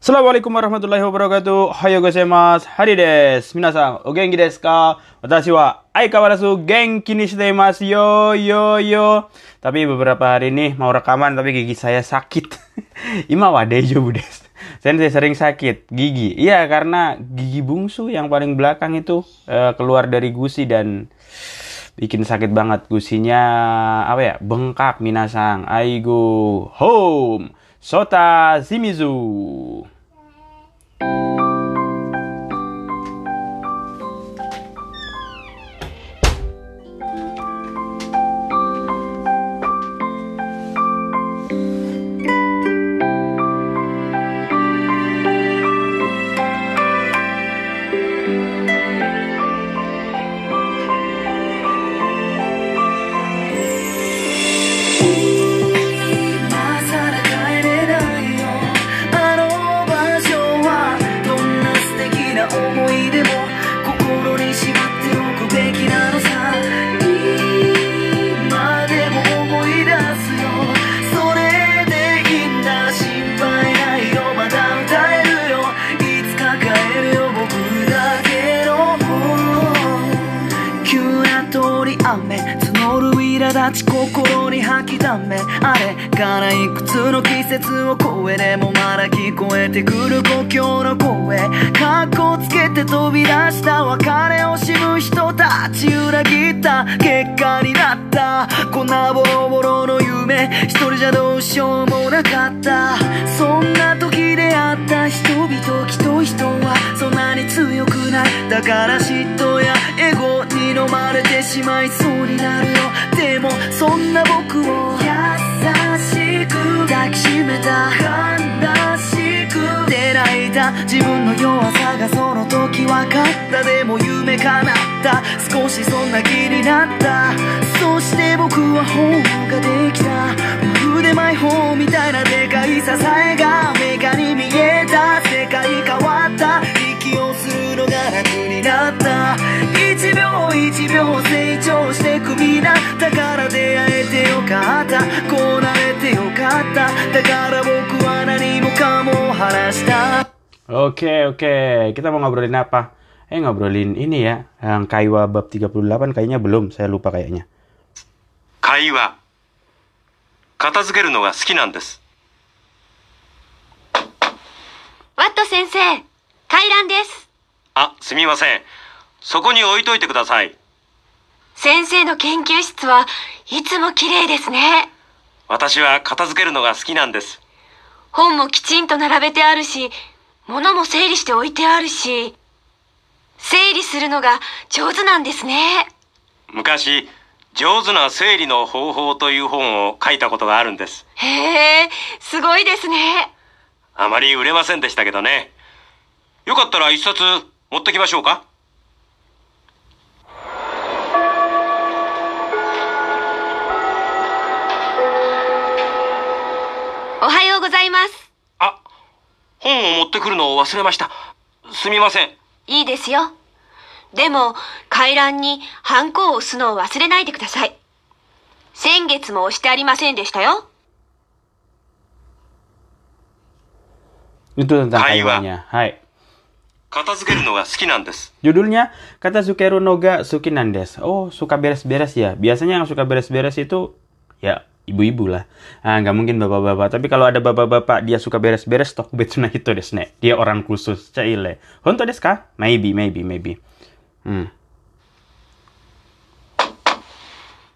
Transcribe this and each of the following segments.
Assalamualaikum warahmatullahi wabarakatuh. Hayo gozaimasu. Hari desu. Minasan, o genki desu ka? Watashi wa aikawarazu genki ni shite imasu. Yo yo yo. Tapi beberapa hari ini mau rekaman tapi gigi saya sakit. Ima wa dejo budes. Sensei sering sakit gigi. Iya karena gigi bungsu yang paling belakang itu eh, keluar dari gusi dan bikin sakit banget gusinya apa ya bengkak minasang aigo home Sota, Shimizu. ち心に吐きだめ。あれからいくつの季節を超えでもまだ聞こえてくる故郷の声。かっこつけて飛び出した別れを惜しむ人たち裏切った結果になった。こんなボロボロの夢。一人じゃどうしようもなかった。そんな時出会った人々きっと人はそんなに強くない。だから嫉妬やエゴに飲まれてしまいそうになるよ。もそんな僕を優しく抱きしめた悲しくて泣いた自分の弱さがその時分かった。でも夢叶った少しそんな気になった。そして僕は本ができた。まるでマイホームみたいなでかい支えが目がに見皆だから出会えてよかったこうなれてよかっただから僕は何もかも話した Oke oke, kita mau ngobrolin apa? Eh ngobrolin ini ya, yang Kaiwa bab 38 kayaknya belum, saya lupa kayaknya. 会話片付けるのが好きなんですワット先生、回覧です。あすみませんそこに置いといてください先生の研究室はいつも綺麗ですね。私は片付けるのが好きなんです本もきちんと並べてあるし、物も整理して置いてあるし、整理するのが上手なんですね。昔上手な整理の方法という本を書いたことがあるんですへえ、すごいですね。あまり売れませんでしたけどねよかったら一冊持ってきましょうか本を持ってくるのを忘れましたすみませんいいですよ。でも、回覧にハンコを押すのを忘れないでください。先月も押してありませんでしたよ。Itu tentang Kaiwa. Kaiwanya. Hai. 片付けるのが好きなんです Judulnya kata Sukeru Noga Sukinandes. Oh, suka beres-beres ya. Biasanya yang suka beres-beres itu ya ibu-ibu lah. Ah nggak mungkin bapak-bapak. Tapi kalau ada bapak-bapak dia suka beres-beres tok betsuna hito desu ne dia orang khusus caile honto desu ka maybe maybe maybe. Hmm.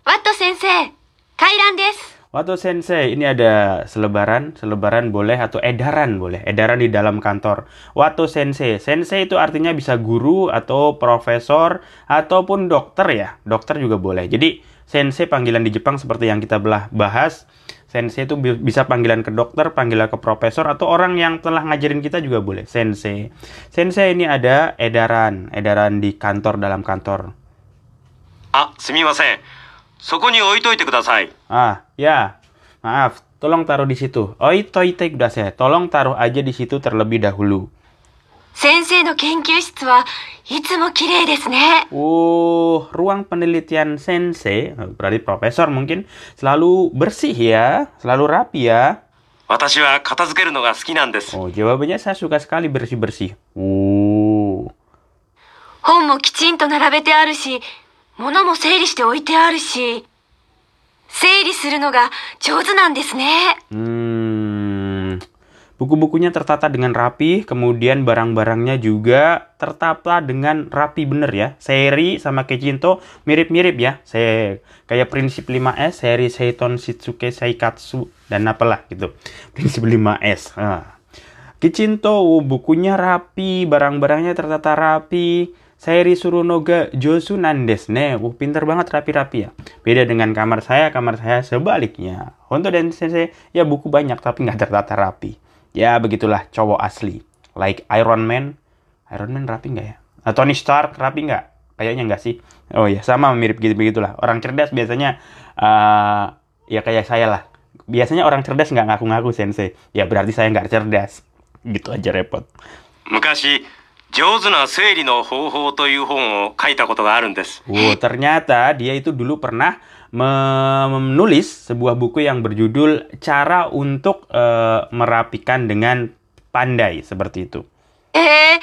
Wato sensei, kairan desu. Wato Sensei, ini ada selebaran, selebaran boleh atau edaran boleh, edaran di dalam kantor. Wato Sensei, Sensei itu artinya bisa guru atau profesor ataupun dokter ya, dokter juga boleh. Jadi sensei panggilan di Jepang seperti yang kita belah bahas. Sensei itu bisa panggilan ke dokter, panggilan ke profesor, atau orang yang telah ngajarin kita juga boleh. Sensei. Sensei ini ada edaran, edaran di kantor dalam kantor. Ah, sumimasen. Soko ni oitoite kudasai. Ah, ya. Maaf, tolong taruh di situ. Oitoite kudasai. Tolong taruh aja di situ terlebih dahulu. 先生の研究室はいつも綺麗ですね。Oh, ruang penelitian sensei, berarti profesor mungkin, selalu bersih ya, selalu rapi ya. 私は片付けるのが好きなんです。Oh, jawabannya saya suka sekali bersih-bersih. Oh. 本もきちんと並べてあるし、物も整理して置いてあるし、整理するのが上手なんですね。Hmm. Buku-bukunya tertata dengan rapi, kemudian barang-barangnya juga tertata dengan rapi bener ya. Seri sama Kejinto mirip-mirip ya. Saya kayak prinsip 5S, seri Seiton Shitsuke Seikatsu dan apalah gitu. Prinsip 5S. Ah. Kichinto oh, bukunya rapi, barang-barangnya tertata rapi. Seri Surunoga Josu Nandes ne, uh, pinter banget rapi-rapi ya. Beda dengan kamar saya, kamar saya sebaliknya. Honto dan Sensei ya buku banyak tapi nggak tertata rapi. Ya begitulah cowok asli. Like Iron Man. Iron Man rapi nggak ya? Nah, Tony Stark rapi nggak? Kayaknya nggak sih. Oh ya sama mirip gitu begitulah. Orang cerdas biasanya eh ya kayak saya lah. Biasanya orang cerdas nggak ngaku-ngaku Sensei. Ya berarti saya nggak cerdas. Gitu aja repot. 昔、上手な整理の方法という本を書いたことがあるんです。 Wow, ternyata dia itu dulu pernah me- menulis sebuah buku yang berjudul Cara untuk e, merapikan dengan pandai seperti itu. Eh,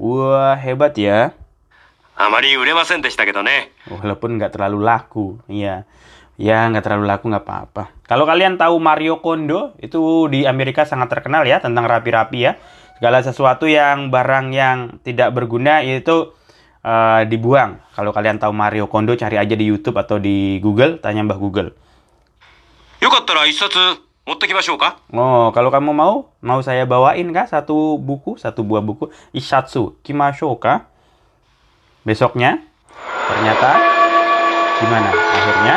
Wah, hebat ya. Oh, walaupun nggak terlalu laku, iya. Ya, nggak terlalu laku nggak apa-apa. Kalau kalian tahu Mario Kondo, itu di Amerika sangat terkenal ya tentang rapi-rapi ya. Segala sesuatu yang barang yang tidak berguna itu Eh, dibuang. Kalau kalian tahu Mario Kondo cari aja di YouTube atau di Google, tanya Mbah Google. Oh, kalau kamu mau, mau saya bawain kah satu buku, satu buah buku Isatsu Kimashoka? Besoknya ternyata gimana akhirnya?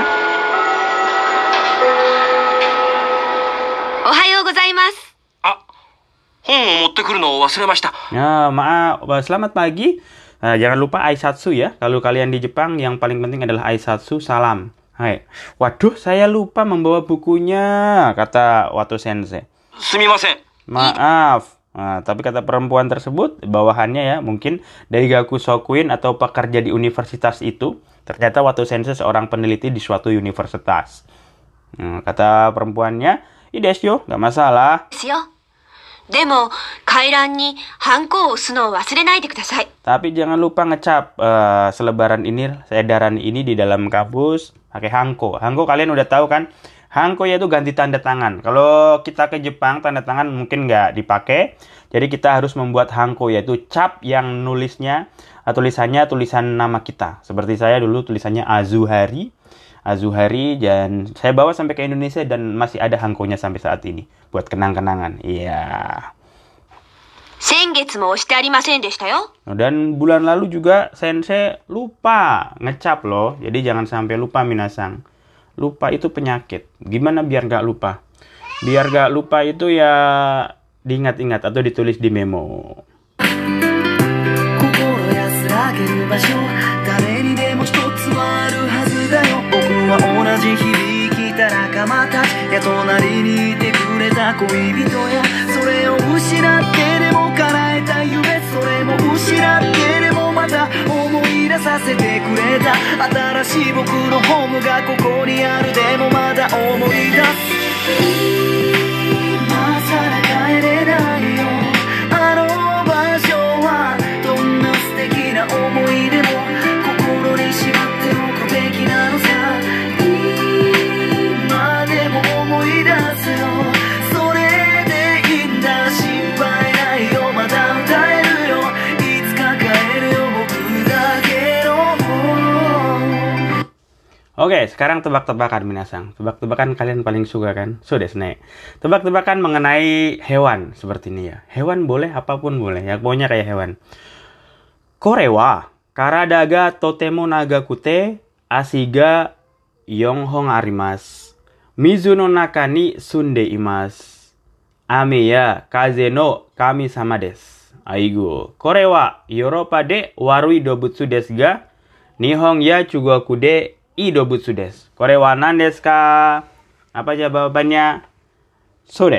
Ohayou gozaimasu. Ah, Ya, maaf, selamat pagi. Nah, jangan lupa aisatsu ya. Kalau kalian di Jepang yang paling penting adalah aisatsu salam. Hai. Waduh, saya lupa membawa bukunya, kata Watu Sensei. Sumimasen. Maaf. Nah, tapi kata perempuan tersebut, bawahannya ya, mungkin dari Gaku Sokuin atau pekerja di universitas itu, ternyata Watu Sensei seorang peneliti di suatu universitas. Nah, kata perempuannya, Ide yo, nggak masalah. Sio. でも、回覧にハンコを押すのを忘れないでください。 Tapi jangan lupa ngecap eh, selebaran ini, edaran ini di dalam kampus pakai hangko. Hangko kalian udah tahu kan? Hangko yaitu ganti tanda tangan. Kalau kita ke Jepang, tanda tangan mungkin nggak dipakai. Jadi kita harus membuat hangko yaitu cap yang nulisnya, atau tulisannya tulisan nama kita. Seperti saya dulu tulisannya Azuhari. Azuhari dan saya bawa sampai ke Indonesia dan masih ada hangkonya sampai saat ini buat kenang-kenangan. Iya. Dan bulan lalu juga sensei lupa ngecap loh. Jadi jangan sampai lupa minasang. Lupa itu penyakit. Gimana biar gak lupa? Biar gak lupa itu ya diingat-ingat atau ditulis di memo. や隣にいてくれた恋人やそれを失ってでも叶えた夢それも失ってでもまた思い出させてくれた。新しい僕のホームがここにあるでもまだ思い出す。Oke, sekarang tebak-tebakan minasang. Tebak-tebakan kalian paling suka kan? Sudah, Snake. Tebak-tebakan mengenai hewan seperti ini ya. Hewan boleh, apa pun boleh. Ya, pokoknya kayak hewan. Korewa, karadaga totemo nagakute, asiga yonghong arimas. Mizuno naka ni sunde imas. Ame ya kaze no kami sama desu. Aigo. Korewa, Yoruba de warui dobutsu desu ga, Nihong ya chugoku de i dobutsu desu. Korewa nan desu ka? Apa jawabannya? So.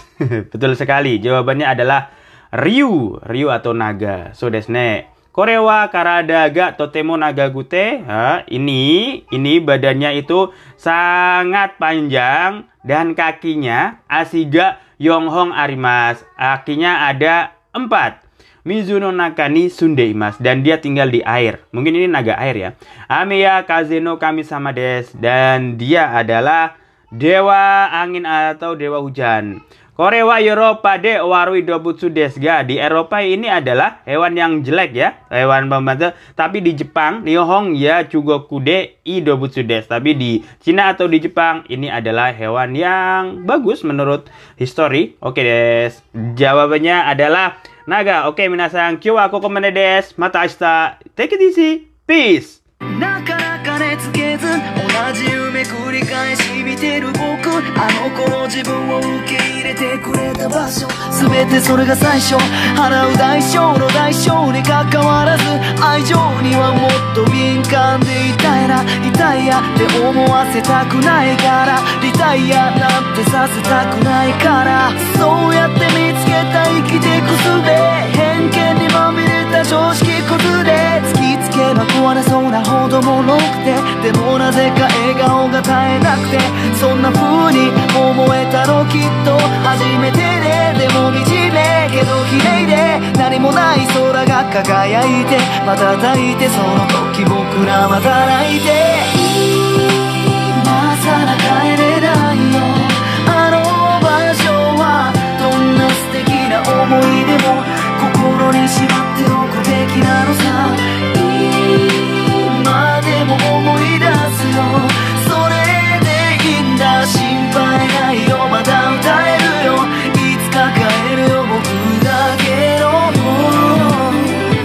Betul sekali. Jawabannya adalah Ryu. Ryu atau naga. So desu ne. Korewa karadaga totemo nagagute. Ha, ini ini badannya itu sangat panjang dan kakinya asiga yonghong arimas. Kakinya ada empat. Mizuno Nakani Sundeimas dan dia tinggal di air. Mungkin ini naga air ya. Ameya Kazeno kami sama Des dan dia adalah dewa angin atau dewa hujan. Korewa Eropa de warui dobutsu desga. Di Eropa ini adalah hewan yang jelek ya, hewan pembantu. Tapi di Jepang, Nihong ya Chugokude i dobutsu des. Tapi di Cina atau di Jepang ini adalah hewan yang bagus menurut history. Oke des. Jawabannya adalah naga. Oke minasan, kyo wa koko mane des. Mata ashita. Take it easy. Peace. なかなか寝つけず同じ夢繰り返し見てる僕あの子の自分を受け入れてくれた場所全てそれが最初払う代償の代償に関わらず愛情にはもっと敏感でいたいな痛いやって思わせたくないからリタイアなんてさせたくないからそうやって見けた生きてくすべ偏見にまみれた常識崩れ突きつけば壊れそうなほどもろくてでもなぜか笑顔が絶えなくてそんな風に思えたのきっと初めてででも惨めけど綺麗で何もない空が輝いてまた抱いてその時僕らは働らいて今さら帰れない